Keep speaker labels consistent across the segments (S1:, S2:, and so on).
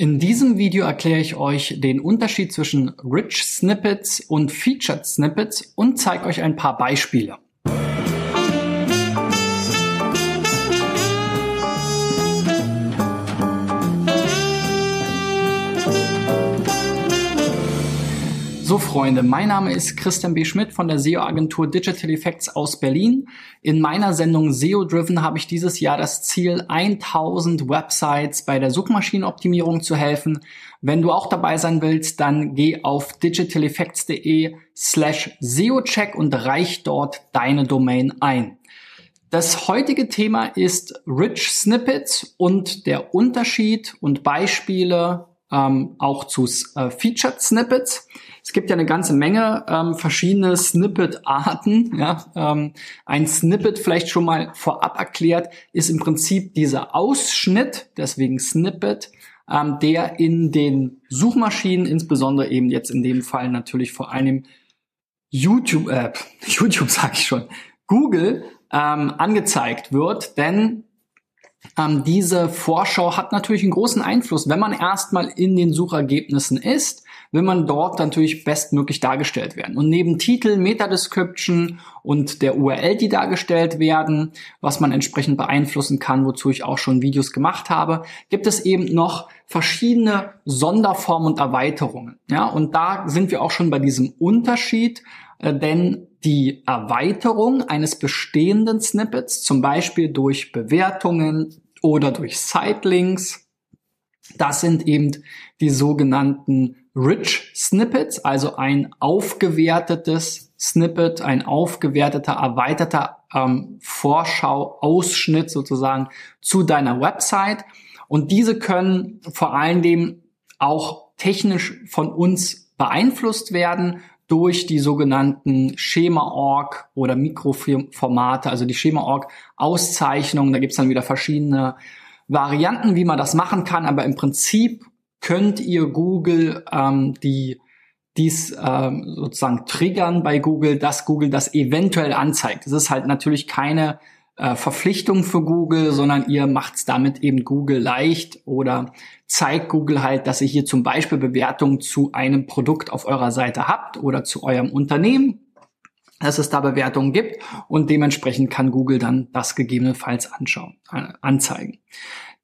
S1: In diesem Video erkläre ich euch den Unterschied zwischen Rich Snippets und Featured Snippets und zeige euch ein paar Beispiele. So Freunde, mein Name ist Christian B. Schmidt von der SEO-Agentur Digital Effects aus Berlin. In meiner Sendung SEO Driven habe ich dieses Jahr das Ziel, 1000 Websites bei der Suchmaschinenoptimierung zu helfen. Wenn du auch dabei sein willst, dann geh auf digitaleffects.de slash SEO-Check und reich dort deine Domain ein. Das heutige Thema ist Rich Snippets und der Unterschied und Beispiele ähm, auch zu äh, Featured Snippets. Es gibt ja eine ganze Menge ähm, verschiedene Snippet-Arten. Ja? Ähm, ein Snippet, vielleicht schon mal vorab erklärt, ist im Prinzip dieser Ausschnitt, deswegen Snippet, ähm, der in den Suchmaschinen, insbesondere eben jetzt in dem Fall natürlich vor einem YouTube, äh, YouTube sage ich schon, Google ähm, angezeigt wird, denn ähm, diese Vorschau hat natürlich einen großen Einfluss. Wenn man erstmal in den Suchergebnissen ist, will man dort natürlich bestmöglich dargestellt werden. Und neben Titel, Meta-Description und der URL, die dargestellt werden, was man entsprechend beeinflussen kann, wozu ich auch schon Videos gemacht habe, gibt es eben noch verschiedene Sonderformen und Erweiterungen. Ja, und da sind wir auch schon bei diesem Unterschied, äh, denn die Erweiterung eines bestehenden Snippets, zum Beispiel durch Bewertungen oder durch Sitelinks, das sind eben die sogenannten Rich Snippets, also ein aufgewertetes Snippet, ein aufgewerteter, erweiterter ähm, Vorschau-Ausschnitt sozusagen zu deiner Website. Und diese können vor allen Dingen auch technisch von uns beeinflusst werden durch die sogenannten Schema-Org oder Mikroformate, also die Schema-Org-Auszeichnungen. Da gibt's dann wieder verschiedene Varianten, wie man das machen kann, aber im Prinzip könnt ihr Google ähm, die dies ähm, sozusagen triggern bei Google, dass Google das eventuell anzeigt. Es ist halt natürlich keine äh, Verpflichtung für Google, sondern ihr macht es damit eben Google leicht oder zeigt Google halt, dass ihr hier zum Beispiel Bewertungen zu einem Produkt auf eurer Seite habt oder zu eurem Unternehmen, dass es da Bewertungen gibt und dementsprechend kann Google dann das gegebenenfalls anschauen, äh, anzeigen.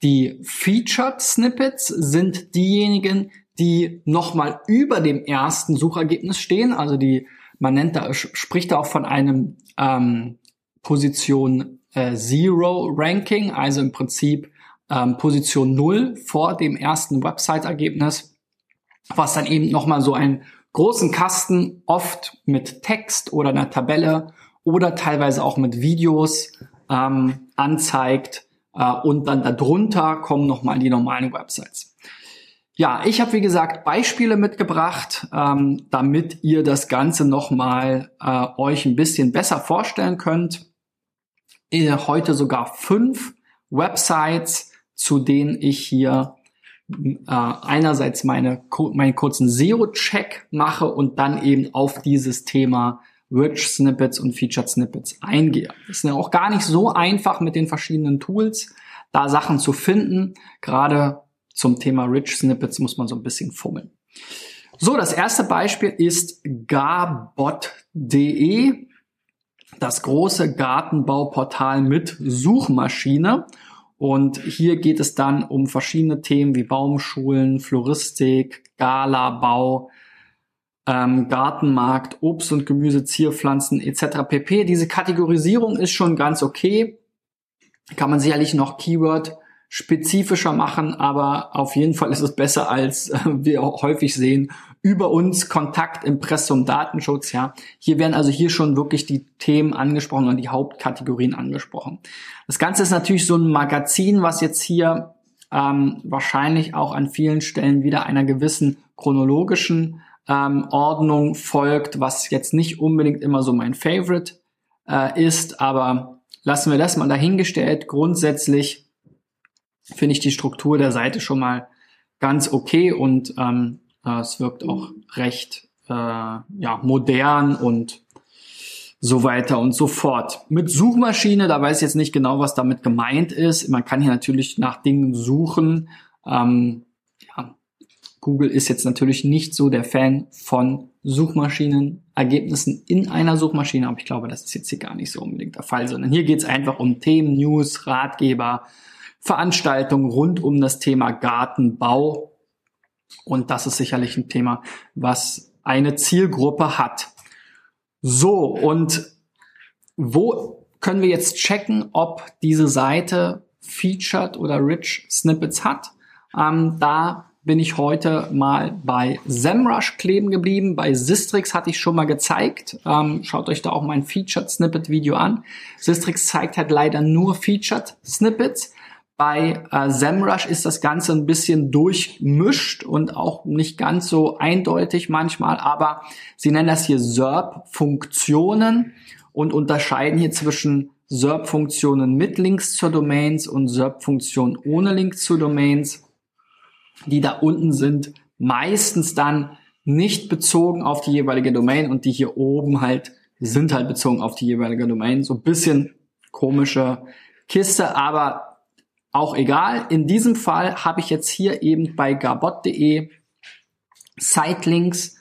S1: Die Featured Snippets sind diejenigen, die nochmal über dem ersten Suchergebnis stehen. Also die, man nennt da, spricht da auch von einem ähm, Position äh, Zero Ranking, also im Prinzip ähm, Position null vor dem ersten Website-Ergebnis, was dann eben nochmal so einen großen Kasten oft mit Text oder einer Tabelle oder teilweise auch mit Videos ähm, anzeigt, äh, und dann darunter kommen nochmal die normalen Websites. Ja, ich habe wie gesagt Beispiele mitgebracht, ähm, damit ihr das Ganze nochmal äh, euch ein bisschen besser vorstellen könnt. Äh, heute sogar fünf Websites, zu denen ich hier äh, einerseits meine, meinen kurzen SEO-Check mache und dann eben auf dieses Thema Rich Snippets und Featured Snippets eingehe. Ist ja auch gar nicht so einfach mit den verschiedenen Tools, da Sachen zu finden. Gerade zum Thema Rich Snippets muss man so ein bisschen fummeln. So, das erste Beispiel ist garbot.de, das große Gartenbauportal mit Suchmaschine. Und hier geht es dann um verschiedene Themen wie Baumschulen, Floristik, Galabau, ähm, Gartenmarkt, Obst und Gemüse, Zierpflanzen etc. pp. Diese Kategorisierung ist schon ganz okay. Kann man sicherlich noch Keyword spezifischer machen, aber auf jeden Fall ist es besser als äh, wir häufig sehen über uns Kontakt, Impressum, Datenschutz. Ja, hier werden also hier schon wirklich die Themen angesprochen und die Hauptkategorien angesprochen. Das Ganze ist natürlich so ein Magazin, was jetzt hier ähm, wahrscheinlich auch an vielen Stellen wieder einer gewissen chronologischen ähm, Ordnung folgt, was jetzt nicht unbedingt immer so mein Favorite äh, ist, aber lassen wir das mal dahingestellt. Grundsätzlich finde ich die Struktur der Seite schon mal ganz okay und ähm, äh, es wirkt auch recht äh, ja, modern und so weiter und so fort. Mit Suchmaschine, da weiß ich jetzt nicht genau, was damit gemeint ist. Man kann hier natürlich nach Dingen suchen. Ähm, ja, Google ist jetzt natürlich nicht so der Fan von Suchmaschinenergebnissen in einer Suchmaschine, aber ich glaube, das ist jetzt hier gar nicht so unbedingt der Fall, sondern hier geht es einfach um Themen, News, Ratgeber, Veranstaltungen rund um das Thema Gartenbau. Und das ist sicherlich ein Thema, was eine Zielgruppe hat. So, und wo können wir jetzt checken, ob diese Seite Featured oder Rich Snippets hat? Ähm, da bin ich heute mal bei SEMrush kleben geblieben. Bei Sistrix hatte ich schon mal gezeigt. Ähm, schaut euch da auch mein Featured Snippet Video an. Sistrix zeigt halt leider nur Featured Snippets. Bei äh, SEMrush ist das Ganze ein bisschen durchmischt und auch nicht ganz so eindeutig manchmal, aber sie nennen das hier SERP-Funktionen und unterscheiden hier zwischen SERP-Funktionen mit Links zur Domains und SERP-Funktionen ohne Links zu Domains. Die da unten sind meistens dann nicht bezogen auf die jeweilige Domain und die hier oben halt sind halt bezogen auf die jeweilige Domain. So ein bisschen komische Kiste, aber auch egal. In diesem Fall habe ich jetzt hier eben bei garbot.de Sitelinks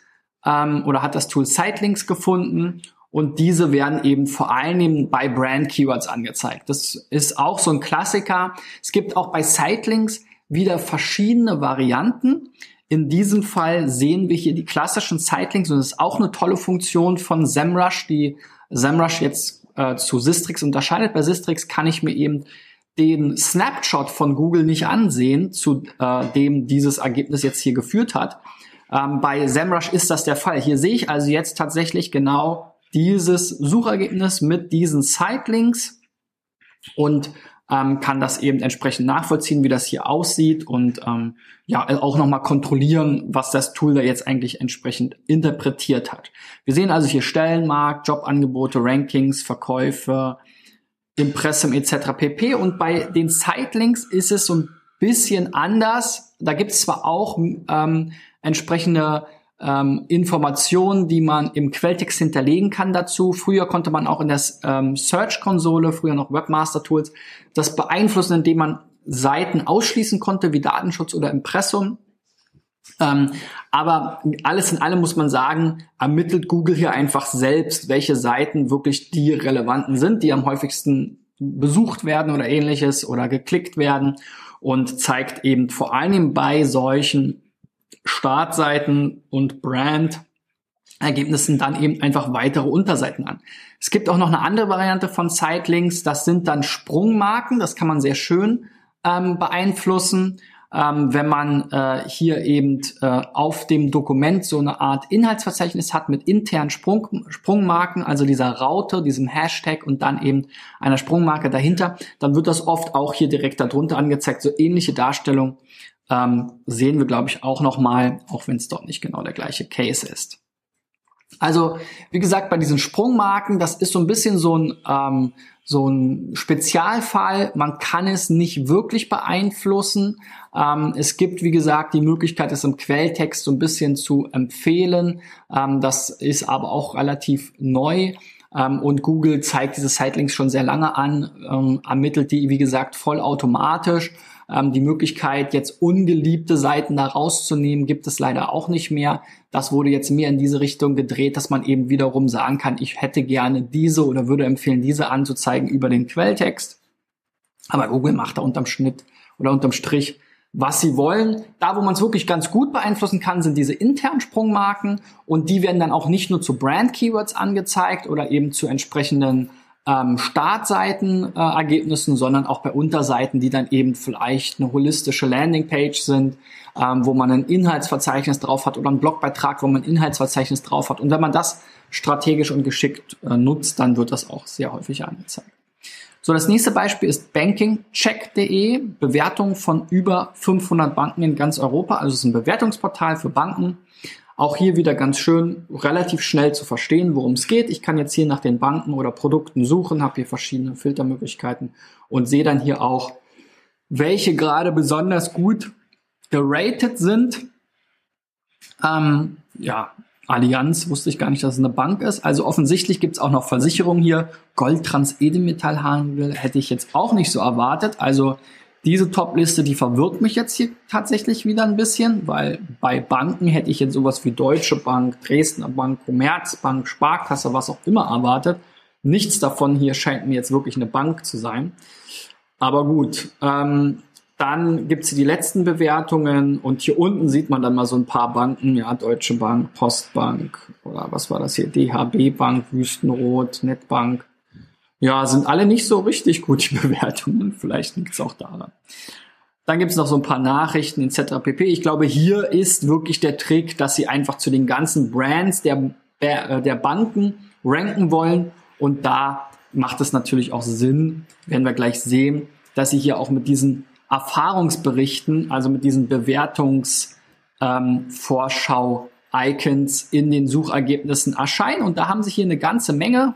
S1: ähm, oder hat das Tool Sitelinks gefunden und diese werden eben vor allem bei Brand Keywords angezeigt. Das ist auch so ein Klassiker. Es gibt auch bei Sitelinks wieder verschiedene Varianten. In diesem Fall sehen wir hier die klassischen Sitelinks und das ist auch eine tolle Funktion von SEMrush, die SEMrush jetzt äh, zu Sistrix unterscheidet. Bei Sistrix kann ich mir eben den Snapshot von Google nicht ansehen, zu äh, dem dieses Ergebnis jetzt hier geführt hat. Ähm, bei SEMrush ist das der Fall. Hier sehe ich also jetzt tatsächlich genau dieses Suchergebnis mit diesen Sitelinks und ähm, kann das eben entsprechend nachvollziehen, wie das hier aussieht und ähm, ja auch nochmal kontrollieren, was das Tool da jetzt eigentlich entsprechend interpretiert hat. Wir sehen also hier Stellenmarkt, Jobangebote, Rankings, Verkäufe, Impressum etc. pp. Und bei den Sitelinks ist es so ein bisschen anders. Da gibt es zwar auch ähm, entsprechende ähm, Informationen, die man im Quelltext hinterlegen kann dazu. Früher konnte man auch in der ähm, Search-Konsole, früher noch Webmaster-Tools, das beeinflussen, indem man Seiten ausschließen konnte, wie Datenschutz oder Impressum. Ähm, aber alles in allem muss man sagen, ermittelt Google hier einfach selbst, welche Seiten wirklich die relevanten sind, die am häufigsten besucht werden oder ähnliches oder geklickt werden und zeigt eben vor allem bei solchen Startseiten und Brand Ergebnissen dann eben einfach weitere Unterseiten an. Es gibt auch noch eine andere Variante von Sitelinks, das sind dann Sprungmarken, das kann man sehr schön ähm, beeinflussen ähm, wenn man äh, hier eben äh, auf dem Dokument so eine Art Inhaltsverzeichnis hat mit internen Sprung, Sprungmarken, also dieser Raute, diesem Hashtag und dann eben einer Sprungmarke dahinter, dann wird das oft auch hier direkt darunter angezeigt. So ähnliche Darstellung ähm, sehen wir, glaube ich, auch nochmal, auch wenn es dort nicht genau der gleiche Case ist. Also, wie gesagt, bei diesen Sprungmarken, das ist so ein bisschen so ein, ähm, so ein Spezialfall. Man kann es nicht wirklich beeinflussen. Ähm, es gibt, wie gesagt, die Möglichkeit, es im Quelltext so ein bisschen zu empfehlen. Ähm, das ist aber auch relativ neu. Ähm, und Google zeigt diese Sitelinks schon sehr lange an, ähm, ermittelt die, wie gesagt, vollautomatisch. Ähm, die Möglichkeit, jetzt ungeliebte Seiten da rauszunehmen, gibt es leider auch nicht mehr. Das wurde jetzt mehr in diese Richtung gedreht, dass man eben wiederum sagen kann, ich hätte gerne diese oder würde empfehlen, diese anzuzeigen über den Quelltext. Aber Google macht da unterm Schnitt oder unterm Strich was sie wollen. Da, wo man es wirklich ganz gut beeinflussen kann, sind diese internen Sprungmarken und die werden dann auch nicht nur zu Brand-Keywords angezeigt oder eben zu entsprechenden ähm, Startseitenergebnissen, äh, sondern auch bei Unterseiten, die dann eben vielleicht eine holistische Landingpage sind, ähm, wo man ein Inhaltsverzeichnis drauf hat oder einen Blogbeitrag, wo man ein Inhaltsverzeichnis drauf hat. Und wenn man das strategisch und geschickt äh, nutzt, dann wird das auch sehr häufig angezeigt. So, das nächste Beispiel ist bankingcheck.de, Bewertung von über 500 Banken in ganz Europa. Also es ist ein Bewertungsportal für Banken. Auch hier wieder ganz schön, relativ schnell zu verstehen, worum es geht. Ich kann jetzt hier nach den Banken oder Produkten suchen, habe hier verschiedene Filtermöglichkeiten und sehe dann hier auch, welche gerade besonders gut geratet sind. Ähm, ja, Allianz wusste ich gar nicht, dass es eine Bank ist. Also offensichtlich gibt es auch noch Versicherungen hier. Goldtrans Edelmetallhandel hätte ich jetzt auch nicht so erwartet. Also Diese Top-Liste, die verwirrt mich jetzt hier tatsächlich wieder ein bisschen, weil bei Banken hätte ich jetzt sowas wie Deutsche Bank, Dresdner Bank, Commerzbank, Sparkasse, was auch immer erwartet. Nichts davon hier scheint mir jetzt wirklich eine Bank zu sein. Aber gut, ähm, dann gibt's hier die letzten Bewertungen und hier unten sieht man dann mal so ein paar Banken, ja, Deutsche Bank, Postbank oder was war das hier, DHB Bank, Wüstenrot, Netbank. Ja, sind alle nicht so richtig gut, die Bewertungen. Vielleicht liegt's auch daran. Dann gibt's noch so ein paar Nachrichten etc. pp. Ich glaube, hier ist wirklich der Trick, dass sie einfach zu den ganzen Brands der, äh, der Banken ranken wollen. Und da macht es natürlich auch Sinn, werden wir gleich sehen, dass sie hier auch mit diesen Erfahrungsberichten, also mit diesen Bewertungsvorschau-Icons ähm, in den Suchergebnissen erscheinen. Und da haben sie hier eine ganze Menge,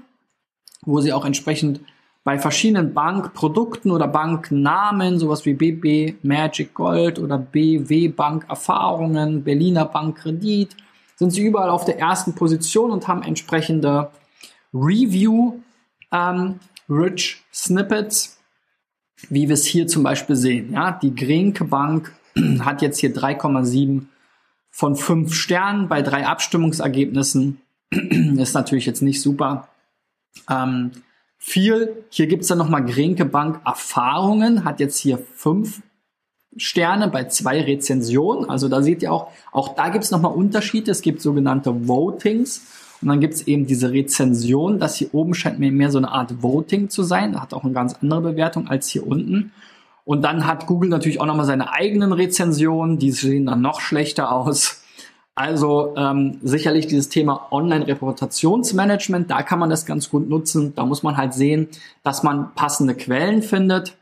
S1: wo sie auch entsprechend bei verschiedenen Bankprodukten oder Banknamen, sowas wie BB Magic Gold oder BW Bank Erfahrungen, Berliner Bank Kredit, sind sie überall auf der ersten Position und haben entsprechende Review ähm, Rich Snippets wie wir es hier zum Beispiel sehen. Ja, die Grenke Bank hat jetzt hier 3,7 von 5 Sternen bei drei Abstimmungsergebnissen. ist natürlich jetzt nicht super. Ähm, viel, hier gibt's dann nochmal Grenke Bank Erfahrungen, hat jetzt hier 5 Sterne bei zwei Rezensionen. Also da seht ihr auch, auch da gibt's nochmal Unterschiede. Es gibt sogenannte Votings und dann gibt es eben diese Rezension. Das hier oben scheint mir mehr so eine Art Voting zu sein. Hat auch eine ganz andere Bewertung als hier unten. Und dann hat Google natürlich auch nochmal seine eigenen Rezensionen. Die sehen dann noch schlechter aus. Also ähm, sicherlich dieses Thema Online-Reputationsmanagement, da kann man das ganz gut nutzen. Da muss man halt sehen, dass man passende Quellen findet.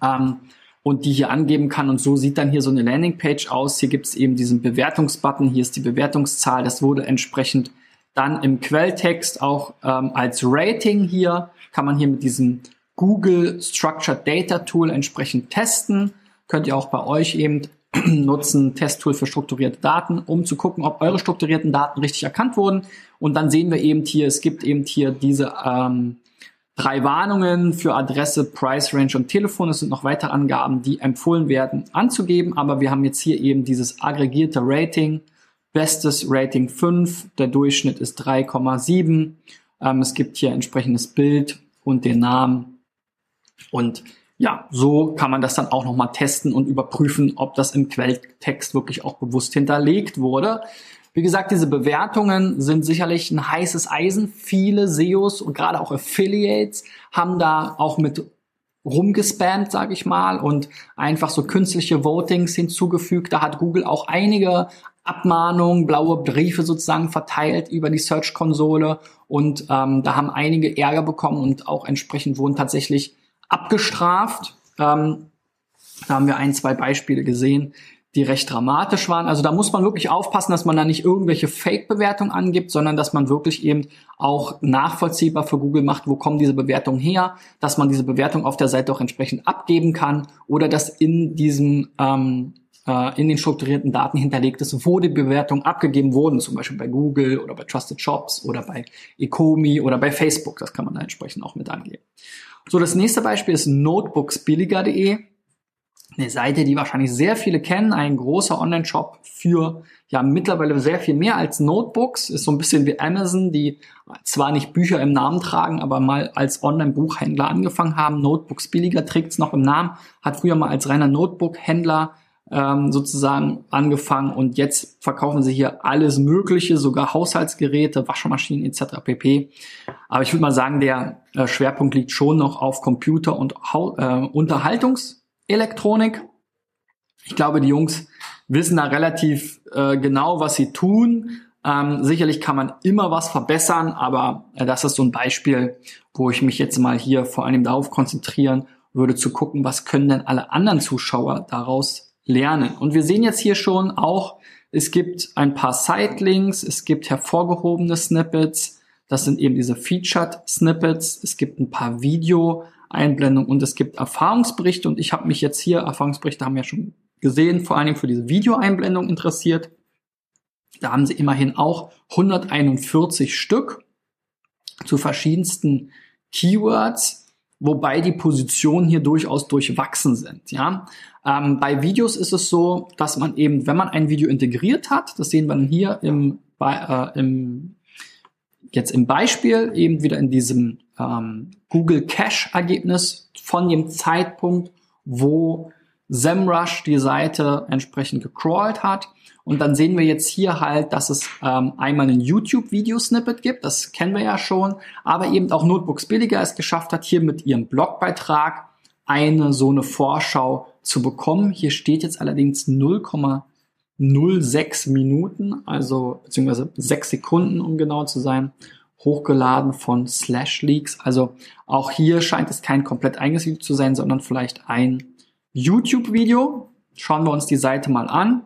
S1: Ähm, und die hier angeben kann. Und so sieht dann hier so eine Landingpage aus. Hier gibt es eben diesen Bewertungsbutton. Hier ist die Bewertungszahl. Das wurde entsprechend dann im Quelltext auch ähm, als Rating hier. Kann man hier mit diesem Google Structured Data Tool entsprechend testen. Könnt ihr auch bei euch eben nutzen, Testtool für strukturierte Daten, um zu gucken, ob eure strukturierten Daten richtig erkannt wurden. Und dann sehen wir eben hier, es gibt eben hier diese ähm, Drei Warnungen für Adresse, Price Range und Telefon. Es sind noch weitere Angaben, die empfohlen werden anzugeben. Aber wir haben jetzt hier eben dieses aggregierte Rating. Bestes Rating 5. Der Durchschnitt ist 3,7. Ähm, es gibt hier entsprechendes Bild und den Namen. Und ja, so kann man das dann auch nochmal testen und überprüfen, ob das im Quelltext wirklich auch bewusst hinterlegt wurde. Wie gesagt, diese Bewertungen sind sicherlich ein heißes Eisen. Viele SEOs und gerade auch Affiliates haben da auch mit rumgespammt, sage ich mal, und einfach so künstliche Votings hinzugefügt. Da hat Google auch einige Abmahnungen, blaue Briefe sozusagen verteilt über die Search-Konsole und ähm, da haben einige Ärger bekommen und auch entsprechend wurden tatsächlich abgestraft. Ähm, da haben wir ein, zwei Beispiele gesehen, die recht dramatisch waren. Also da muss man wirklich aufpassen, dass man da nicht irgendwelche Fake-Bewertungen angibt, sondern dass man wirklich eben auch nachvollziehbar für Google macht, wo kommen diese Bewertungen her, dass man diese Bewertung auf der Seite auch entsprechend abgeben kann oder dass in diesem ähm, äh, in den strukturierten Daten hinterlegt ist, wo die Bewertungen abgegeben wurden, zum Beispiel bei Google oder bei Trusted Shops oder bei Ecomi oder bei Facebook. Das kann man da entsprechend auch mit angeben. So, das nächste Beispiel ist notebooksbilliger.de eine Seite, die wahrscheinlich sehr viele kennen, ein großer Online-Shop für ja mittlerweile sehr viel mehr als Notebooks, ist so ein bisschen wie Amazon, die zwar nicht Bücher im Namen tragen, aber mal als Online-Buchhändler angefangen haben. Notebooks billiger trägt noch im Namen, hat früher mal als reiner Notebook-Händler ähm, sozusagen angefangen und jetzt verkaufen sie hier alles Mögliche, sogar Haushaltsgeräte, Waschmaschinen etc. pp. Aber ich würde mal sagen, der äh, Schwerpunkt liegt schon noch auf Computer und äh, Unterhaltungs Elektronik. Ich glaube, die Jungs wissen da relativ äh, genau, was sie tun. Ähm, sicherlich kann man immer was verbessern, aber äh, das ist so ein Beispiel, wo ich mich jetzt mal hier vor allem darauf konzentrieren würde, zu gucken, was können denn alle anderen Zuschauer daraus lernen. Und wir sehen jetzt hier schon auch, es gibt ein paar Sitelinks, es gibt hervorgehobene Snippets, das sind eben diese Featured Snippets, es gibt ein paar Video Einblendung und es gibt Erfahrungsberichte und ich habe mich jetzt hier, Erfahrungsberichte haben wir schon gesehen, vor allen Dingen für diese Videoeinblendung interessiert. Da haben sie immerhin auch 141 Stück zu verschiedensten Keywords. Wobei die Positionen hier durchaus durchwachsen sind. Ja, ähm, bei Videos ist es so, dass man eben, wenn man ein Video integriert hat, das sehen wir hier im, äh, im jetzt im Beispiel eben wieder in diesem ähm, Google Cache Ergebnis von dem Zeitpunkt, wo SEMrush die Seite entsprechend gecrawlt hat. Und dann sehen wir jetzt hier halt, dass es ähm, einmal ein YouTube-Video-Snippet gibt, das kennen wir ja schon, aber eben auch Notebooks Billiger es geschafft hat, hier mit ihrem Blogbeitrag eine so eine Vorschau zu bekommen. Hier steht jetzt allerdings 0,06 Minuten, also beziehungsweise 6 Sekunden, um genau zu sein, hochgeladen von Slash Leaks. Also auch hier scheint es kein komplett eigenes zu sein, sondern vielleicht ein YouTube-Video. Schauen wir uns die Seite mal an.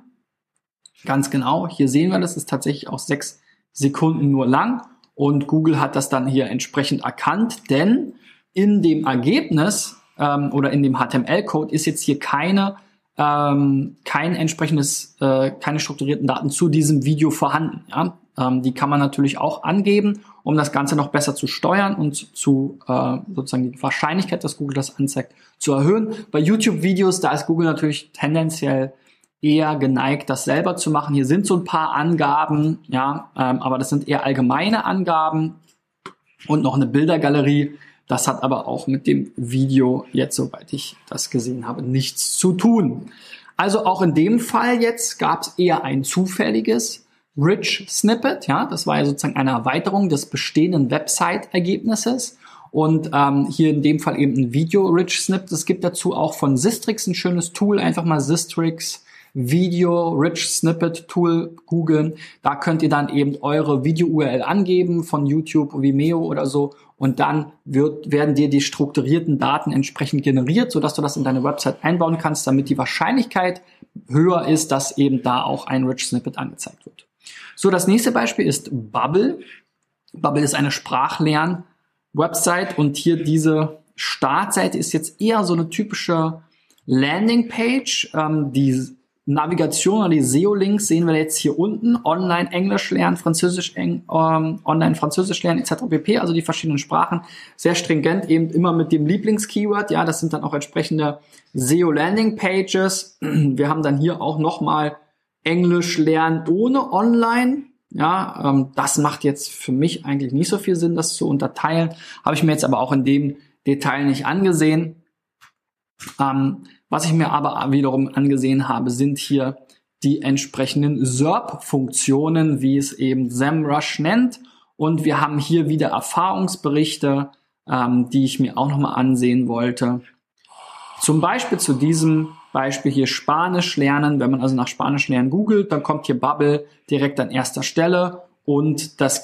S1: Ganz genau, hier sehen wir, das ist tatsächlich auch sechs Sekunden nur lang und Google hat das dann hier entsprechend erkannt, denn in dem Ergebnis ähm, oder in dem HTML-Code ist jetzt hier keine ähm, kein entsprechendes, äh, keine strukturierten Daten zu diesem Video vorhanden. Ja? Ähm, die kann man natürlich auch angeben, um das Ganze noch besser zu steuern und zu äh, sozusagen die Wahrscheinlichkeit, dass Google das anzeigt, zu erhöhen. Bei YouTube-Videos, da ist Google natürlich tendenziell eher geneigt, das selber zu machen. Hier sind so ein paar Angaben, ja, ähm, aber das sind eher allgemeine Angaben und noch eine Bildergalerie. Das hat aber auch mit dem Video jetzt, soweit ich das gesehen habe, nichts zu tun. Also auch in dem Fall jetzt gab es eher ein zufälliges Rich Snippet, ja, das war ja sozusagen eine Erweiterung des bestehenden Website-Ergebnisses. Und ähm, hier in dem Fall eben ein Video-Rich Snippet. Es gibt dazu auch von Sistrix ein schönes Tool, einfach mal Sistrix Video Rich Snippet Tool googeln. Da könnt ihr dann eben eure Video-URL angeben von YouTube, Vimeo oder so und dann wird, werden dir die strukturierten Daten entsprechend generiert, sodass du das in deine Website einbauen kannst, damit die Wahrscheinlichkeit höher ist, dass eben da auch ein Rich Snippet angezeigt wird. So, das nächste Beispiel ist Bubble. Bubble ist eine Sprachlern-Website und hier diese Startseite ist jetzt eher so eine typische Landingpage, ähm, die Navigation oder die SEO-Links sehen wir jetzt hier unten. Online Englisch lernen, Französisch, Eng, ähm, Online Französisch lernen etc. pp. Also die verschiedenen Sprachen. Sehr stringent eben immer mit dem Lieblingskeyword. Ja, das sind dann auch entsprechende SEO-Landing-Pages. Wir haben dann hier auch nochmal Englisch lernen ohne Online. Ja, ähm, das macht jetzt für mich eigentlich nicht so viel Sinn, das zu unterteilen. Habe ich mir jetzt aber auch in dem Detail nicht angesehen. Ähm, was ich mir aber wiederum angesehen habe, sind hier die entsprechenden SERP-Funktionen, wie es eben SEMrush nennt. Und wir haben hier wieder Erfahrungsberichte, ähm, die ich mir auch nochmal ansehen wollte. Zum Beispiel zu diesem Beispiel hier Spanisch lernen. Wenn man also nach Spanisch lernen googelt, dann kommt hier Bubble direkt an erster Stelle und das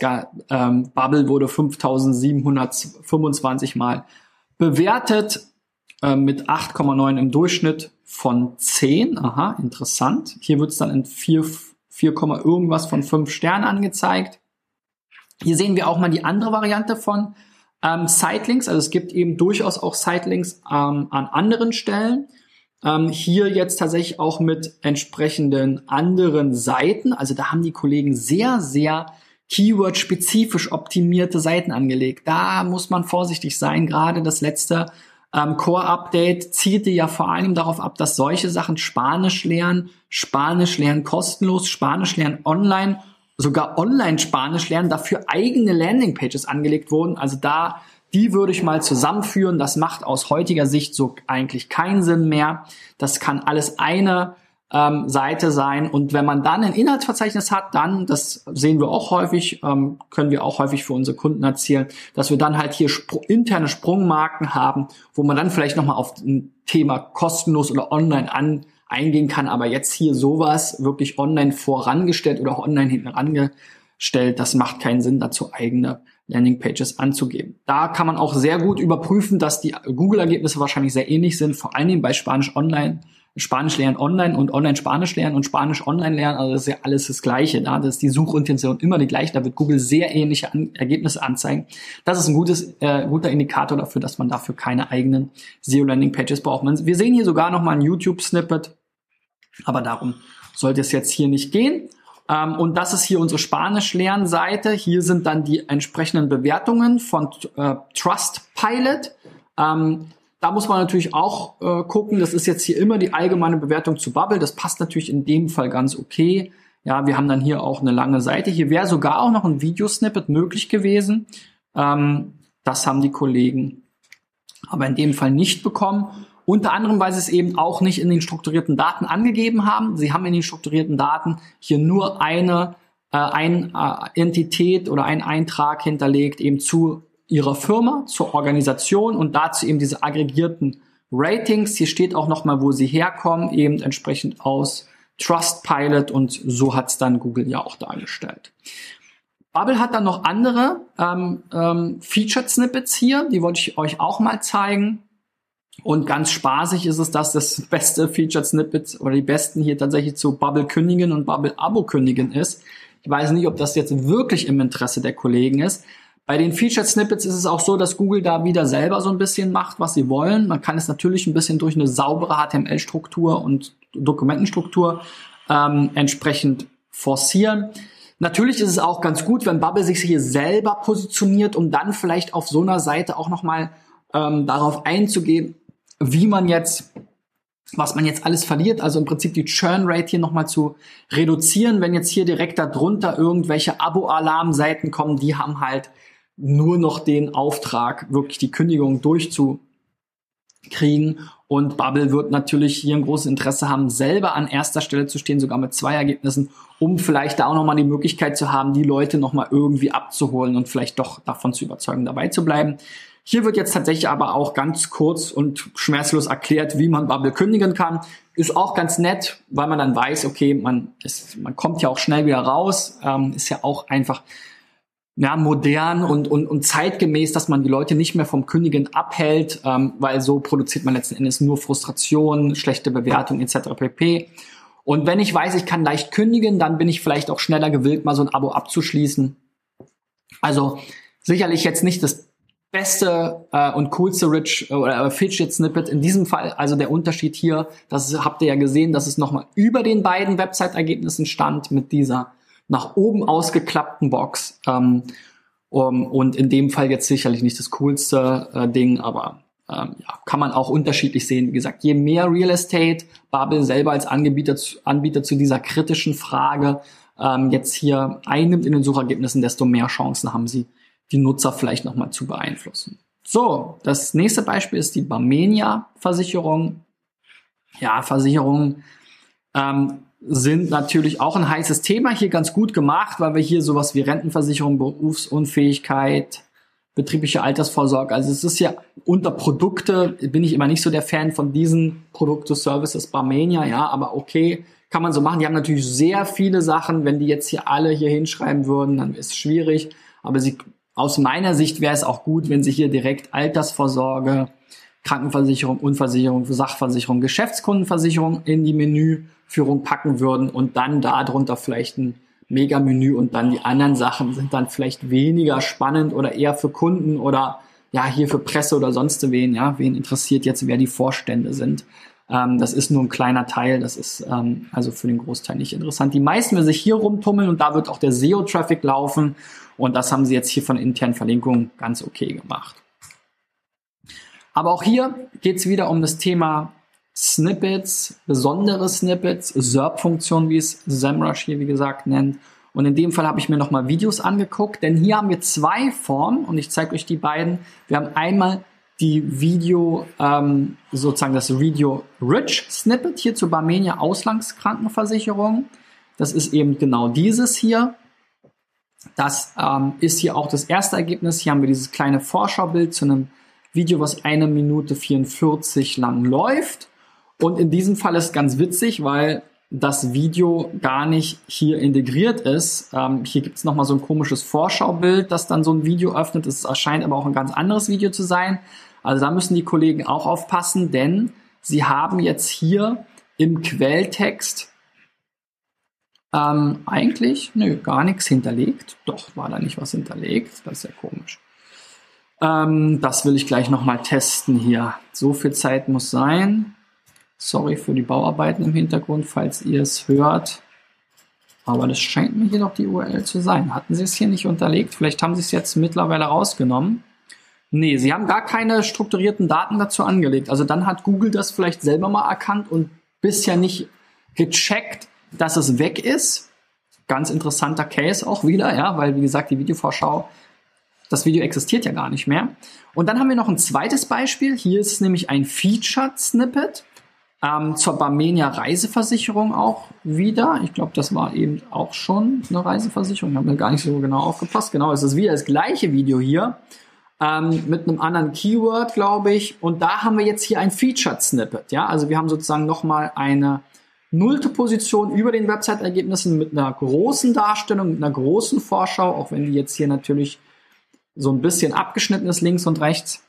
S1: ähm, Bubble wurde 5725 Mal bewertet äh, mit 8,9 im Durchschnitt von 10. Aha, interessant. Hier wird es dann in 4, 4, irgendwas von 5 Sternen angezeigt. Hier sehen wir auch mal die andere Variante von ähm, Sitelinks. Also es gibt eben durchaus auch Sitelinks ähm, an anderen Stellen. Ähm, hier jetzt tatsächlich auch mit entsprechenden anderen Seiten. Also da haben die Kollegen sehr, sehr Keyword-spezifisch optimierte Seiten angelegt. Da muss man vorsichtig sein. Gerade das letzte ähm, Core-Update zielte ja vor allem darauf ab, dass solche Sachen Spanisch lernen, Spanisch lernen kostenlos, Spanisch lernen online, sogar online Spanisch lernen, dafür eigene Landingpages angelegt wurden. Also da, die würde ich mal zusammenführen. Das macht aus heutiger Sicht so eigentlich keinen Sinn mehr. Das kann alles eine ähm, Seite sein. Und wenn man dann ein Inhaltsverzeichnis hat, dann, das sehen wir auch häufig, ähm, können wir auch häufig für unsere Kunden erzählen, dass wir dann halt hier spr interne Sprungmarken haben, wo man dann vielleicht nochmal auf ein Thema kostenlos oder online an eingehen kann. Aber jetzt hier sowas wirklich online vorangestellt oder online hinten rangestellt, das macht keinen Sinn, dazu eigene Landingpages anzugeben. Da kann man auch sehr gut überprüfen, dass die Google-Ergebnisse wahrscheinlich sehr ähnlich sind, vor allen Dingen bei Spanisch Online Spanisch lernen online und online Spanisch lernen und Spanisch online lernen, also das ist ja alles das Gleiche. Da das ist die Suchintention immer die gleiche. Da wird Google sehr ähnliche An Ergebnisse anzeigen. Das ist ein gutes, äh, guter Indikator dafür, dass man dafür keine eigenen SEO-Landing-Pages braucht. Man, wir sehen hier sogar noch mal ein YouTube-Snippet, aber darum sollte es jetzt hier nicht gehen. Ähm, und das ist hier unsere Spanisch-Lernseite. Hier sind dann die entsprechenden Bewertungen von äh, Trustpilot. Ähm, da muss man natürlich auch äh, gucken, das ist jetzt hier immer die allgemeine Bewertung zu Bubble. Das passt natürlich in dem Fall ganz okay. Ja, wir haben dann hier auch eine lange Seite. Hier wäre sogar auch noch ein Videosnippet möglich gewesen. Ähm, das haben die Kollegen aber in dem Fall nicht bekommen. Unter anderem, weil sie es eben auch nicht in den strukturierten Daten angegeben haben. Sie haben in den strukturierten Daten hier nur eine äh, ein, äh, Entität oder ein Eintrag hinterlegt eben zu ihrer Firma, zur Organisation und dazu eben diese aggregierten Ratings. Hier steht auch nochmal, wo sie herkommen, eben entsprechend aus Trustpilot und so hat es dann Google ja auch dargestellt. Bubble hat dann noch andere ähm, ähm, Featured Snippets hier, die wollte ich euch auch mal zeigen. Und ganz spaßig ist es, dass das beste Featured Snippet oder die besten hier tatsächlich zu Bubble kündigen und Bubble Abo kündigen ist. Ich weiß nicht, ob das jetzt wirklich im Interesse der Kollegen ist. Bei den Featured Snippets ist es auch so, dass Google da wieder selber so ein bisschen macht, was sie wollen. Man kann es natürlich ein bisschen durch eine saubere HTML-Struktur und Dokumentenstruktur ähm, entsprechend forcieren. Natürlich ist es auch ganz gut, wenn Bubble sich hier selber positioniert, um dann vielleicht auf so einer Seite auch nochmal ähm, darauf einzugehen, wie man jetzt was man jetzt alles verliert, also im Prinzip die Churn Rate hier nochmal zu reduzieren. Wenn jetzt hier direkt darunter irgendwelche Abo-Alarm-Seiten kommen, die haben halt nur noch den Auftrag, wirklich die Kündigung durchzukriegen. Und Bubble wird natürlich hier ein großes Interesse haben, selber an erster Stelle zu stehen, sogar mit zwei Ergebnissen, um vielleicht da auch nochmal die Möglichkeit zu haben, die Leute nochmal irgendwie abzuholen und vielleicht doch davon zu überzeugen, dabei zu bleiben. Hier wird jetzt tatsächlich aber auch ganz kurz und schmerzlos erklärt, wie man Bubble kündigen kann. Ist auch ganz nett, weil man dann weiß, okay, man, ist, man kommt ja auch schnell wieder raus. Ähm, ist ja auch einfach ja, modern und, und, und zeitgemäß, dass man die Leute nicht mehr vom Kündigen abhält, ähm, weil so produziert man letzten Endes nur Frustration, schlechte Bewertung etc. pp. Und wenn ich weiß, ich kann leicht kündigen, dann bin ich vielleicht auch schneller gewillt, mal so ein Abo abzuschließen. Also sicherlich jetzt nicht das beste äh, und coolste Rich äh, oder Fidget Snippet in diesem Fall. Also der Unterschied hier, das habt ihr ja gesehen, dass es nochmal über den beiden Website-Ergebnissen stand mit dieser nach oben ausgeklappten Box. Ähm, um, und in dem Fall jetzt sicherlich nicht das coolste äh, Ding, aber ähm, ja, kann man auch unterschiedlich sehen. Wie gesagt, je mehr Real Estate Bubble selber als Anbieter, Anbieter zu dieser kritischen Frage ähm, jetzt hier einnimmt in den Suchergebnissen, desto mehr Chancen haben sie, die Nutzer vielleicht nochmal zu beeinflussen. So, das nächste Beispiel ist die Barmenia-Versicherung. Ja, Versicherungen ähm, sind natürlich auch ein heißes Thema, hier ganz gut gemacht, weil wir hier sowas wie Rentenversicherung, Berufsunfähigkeit, betriebliche Altersvorsorge, also es ist ja unter Produkte, bin ich immer nicht so der Fan von diesen Produkte, Services, Barmenia, ja, aber okay, kann man so machen. Die haben natürlich sehr viele Sachen, wenn die jetzt hier alle hier hinschreiben würden, dann ist es schwierig, aber sie aus meiner Sicht wäre es auch gut, wenn Sie hier direkt Altersvorsorge, Krankenversicherung, Unversicherung, Sachversicherung, Geschäftskundenversicherung in die Menüführung packen würden und dann darunter vielleicht ein Mega-Menü und dann die anderen Sachen sind dann vielleicht weniger spannend oder eher für Kunden oder ja, hier für Presse oder sonst wen, ja, wen interessiert jetzt, wer die Vorstände sind. Ähm, das ist nur ein kleiner Teil, das ist ähm, also für den Großteil nicht interessant. Die meisten werden sich hier rumtummeln und da wird auch der SEO-Traffic laufen und das haben sie jetzt hier von internen Verlinkungen ganz okay gemacht. Aber auch hier geht es wieder um das Thema Snippets, besondere Snippets, SERP-Funktion, wie es SEMrush hier wie gesagt nennt. Und in dem Fall habe ich mir nochmal Videos angeguckt, denn hier haben wir zwei Formen und ich zeige euch die beiden. Wir haben einmal die Video, ähm, sozusagen das Video Rich Snippet hier zur Barmenia Auslandskrankenversicherung. Das ist eben genau dieses hier. Das ähm, ist hier auch das erste Ergebnis. Hier haben wir dieses kleine Vorschaubild zu einem Video, was eine Minute 44 lang läuft. Und in diesem Fall ist ganz witzig, weil das Video gar nicht hier integriert ist. Ähm, hier gibt es nochmal so ein komisches Vorschaubild, das dann so ein Video öffnet. Es erscheint aber auch ein ganz anderes Video zu sein. Also da müssen die Kollegen auch aufpassen, denn sie haben jetzt hier im Quelltext ähm, eigentlich, nö, gar nichts hinterlegt. Doch, war da nicht was hinterlegt. Das ist ja komisch. Ähm, das will ich gleich nochmal testen hier. So viel Zeit muss sein. Sorry für die Bauarbeiten im Hintergrund, falls ihr es hört. Aber das scheint mir hier doch die URL zu sein. Hatten sie es hier nicht unterlegt? Vielleicht haben sie es jetzt mittlerweile rausgenommen. Nee, sie haben gar keine strukturierten Daten dazu angelegt. Also dann hat Google das vielleicht selber mal erkannt und bisher nicht gecheckt, dass es weg ist. Ganz interessanter Case auch wieder, ja, weil wie gesagt, die Videovorschau, das Video existiert ja gar nicht mehr. Und dann haben wir noch ein zweites Beispiel. Hier ist nämlich ein Featured Snippet ähm, zur Barmenia Reiseversicherung auch wieder. Ich glaube, das war eben auch schon eine Reiseversicherung. Ich habe mir gar nicht so genau aufgepasst. Genau, es ist wieder das gleiche Video hier ähm, mit einem anderen Keyword, glaube ich. Und da haben wir jetzt hier ein Featured Snippet. Ja, also wir haben sozusagen nochmal eine nullte Position über den Website-Ergebnissen mit einer großen Darstellung, mit einer großen Vorschau, auch wenn die jetzt hier natürlich so ein bisschen abgeschnitten ist links und rechts.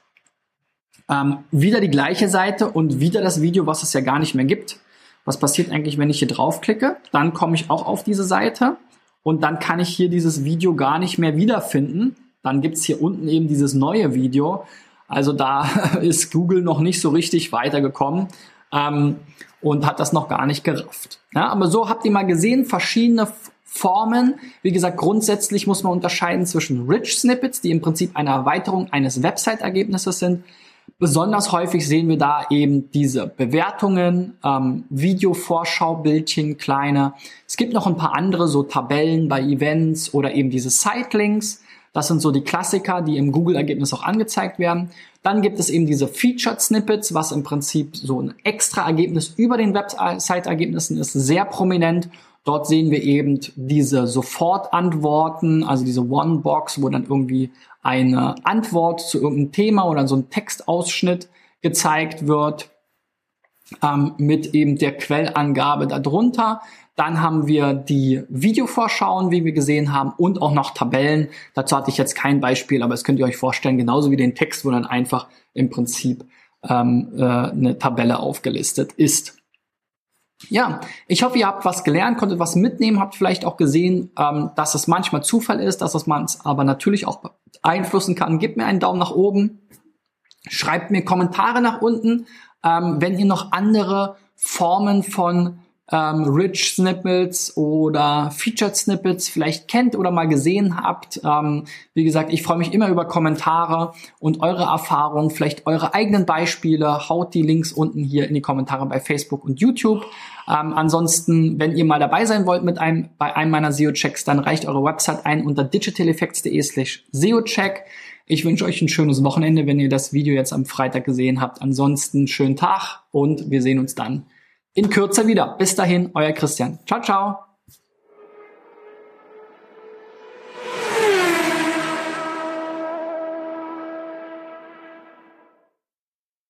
S1: Ähm, wieder die gleiche Seite und wieder das Video, was es ja gar nicht mehr gibt. Was passiert eigentlich, wenn ich hier draufklicke? Dann komme ich auch auf diese Seite und dann kann ich hier dieses Video gar nicht mehr wiederfinden. Dann gibt's hier unten eben dieses neue Video. Also da ist Google noch nicht so richtig weitergekommen ähm, und hat das noch gar nicht gerafft. Ja, aber so habt ihr mal gesehen, verschiedene Formen. Wie gesagt, grundsätzlich muss man unterscheiden zwischen Rich Snippets, die im Prinzip eine Erweiterung eines Website-Ergebnisses sind, Besonders häufig sehen wir da eben diese Bewertungen, ähm, Video-Vorschaubildchen, kleine. Es gibt noch ein paar andere, so Tabellen bei Events oder eben diese Sitelinks. Das sind so die Klassiker, die im Google-Ergebnis auch angezeigt werden. Dann gibt es eben diese Featured Snippets, was im Prinzip so ein extra Ergebnis über den Website-Ergebnissen ist, sehr prominent. Dort sehen wir eben diese Sofortantworten, also diese One-Box, wo dann irgendwie eine Antwort zu irgendeinem Thema oder so ein Textausschnitt gezeigt wird ähm, mit eben der Quellangabe darunter. Dann haben wir die Videovorschauen, wie wir gesehen haben, und auch noch Tabellen. Dazu hatte ich jetzt kein Beispiel, aber es könnt ihr euch vorstellen, genauso wie den Text, wo dann einfach im Prinzip ähm, äh, eine Tabelle aufgelistet ist. Ja, ich hoffe, ihr habt was gelernt, konntet was mitnehmen, habt vielleicht auch gesehen, ähm, dass es manchmal Zufall ist, dass es man aber natürlich auch beeinflussen kann. Gebt mir einen Daumen nach oben, schreibt mir Kommentare nach unten, ähm, wenn ihr noch andere Formen von ähm, Rich Snippets oder Featured Snippets vielleicht kennt oder mal gesehen habt. Ähm, wie gesagt, ich freue mich immer über Kommentare und eure Erfahrungen, vielleicht eure eigenen Beispiele. Haut die Links unten hier in die Kommentare bei Facebook und YouTube. Ähm, ansonsten, wenn ihr mal dabei sein wollt mit einem, bei einem meiner SEO-Checks, dann reicht eure Website ein unter digitaleffects.de slash SEO-Check. Ich wünsche euch ein schönes Wochenende, wenn ihr das Video jetzt am Freitag gesehen habt. Ansonsten schönen Tag und wir sehen uns dann in Kürze wieder. Bis dahin, euer Christian. Ciao, ciao.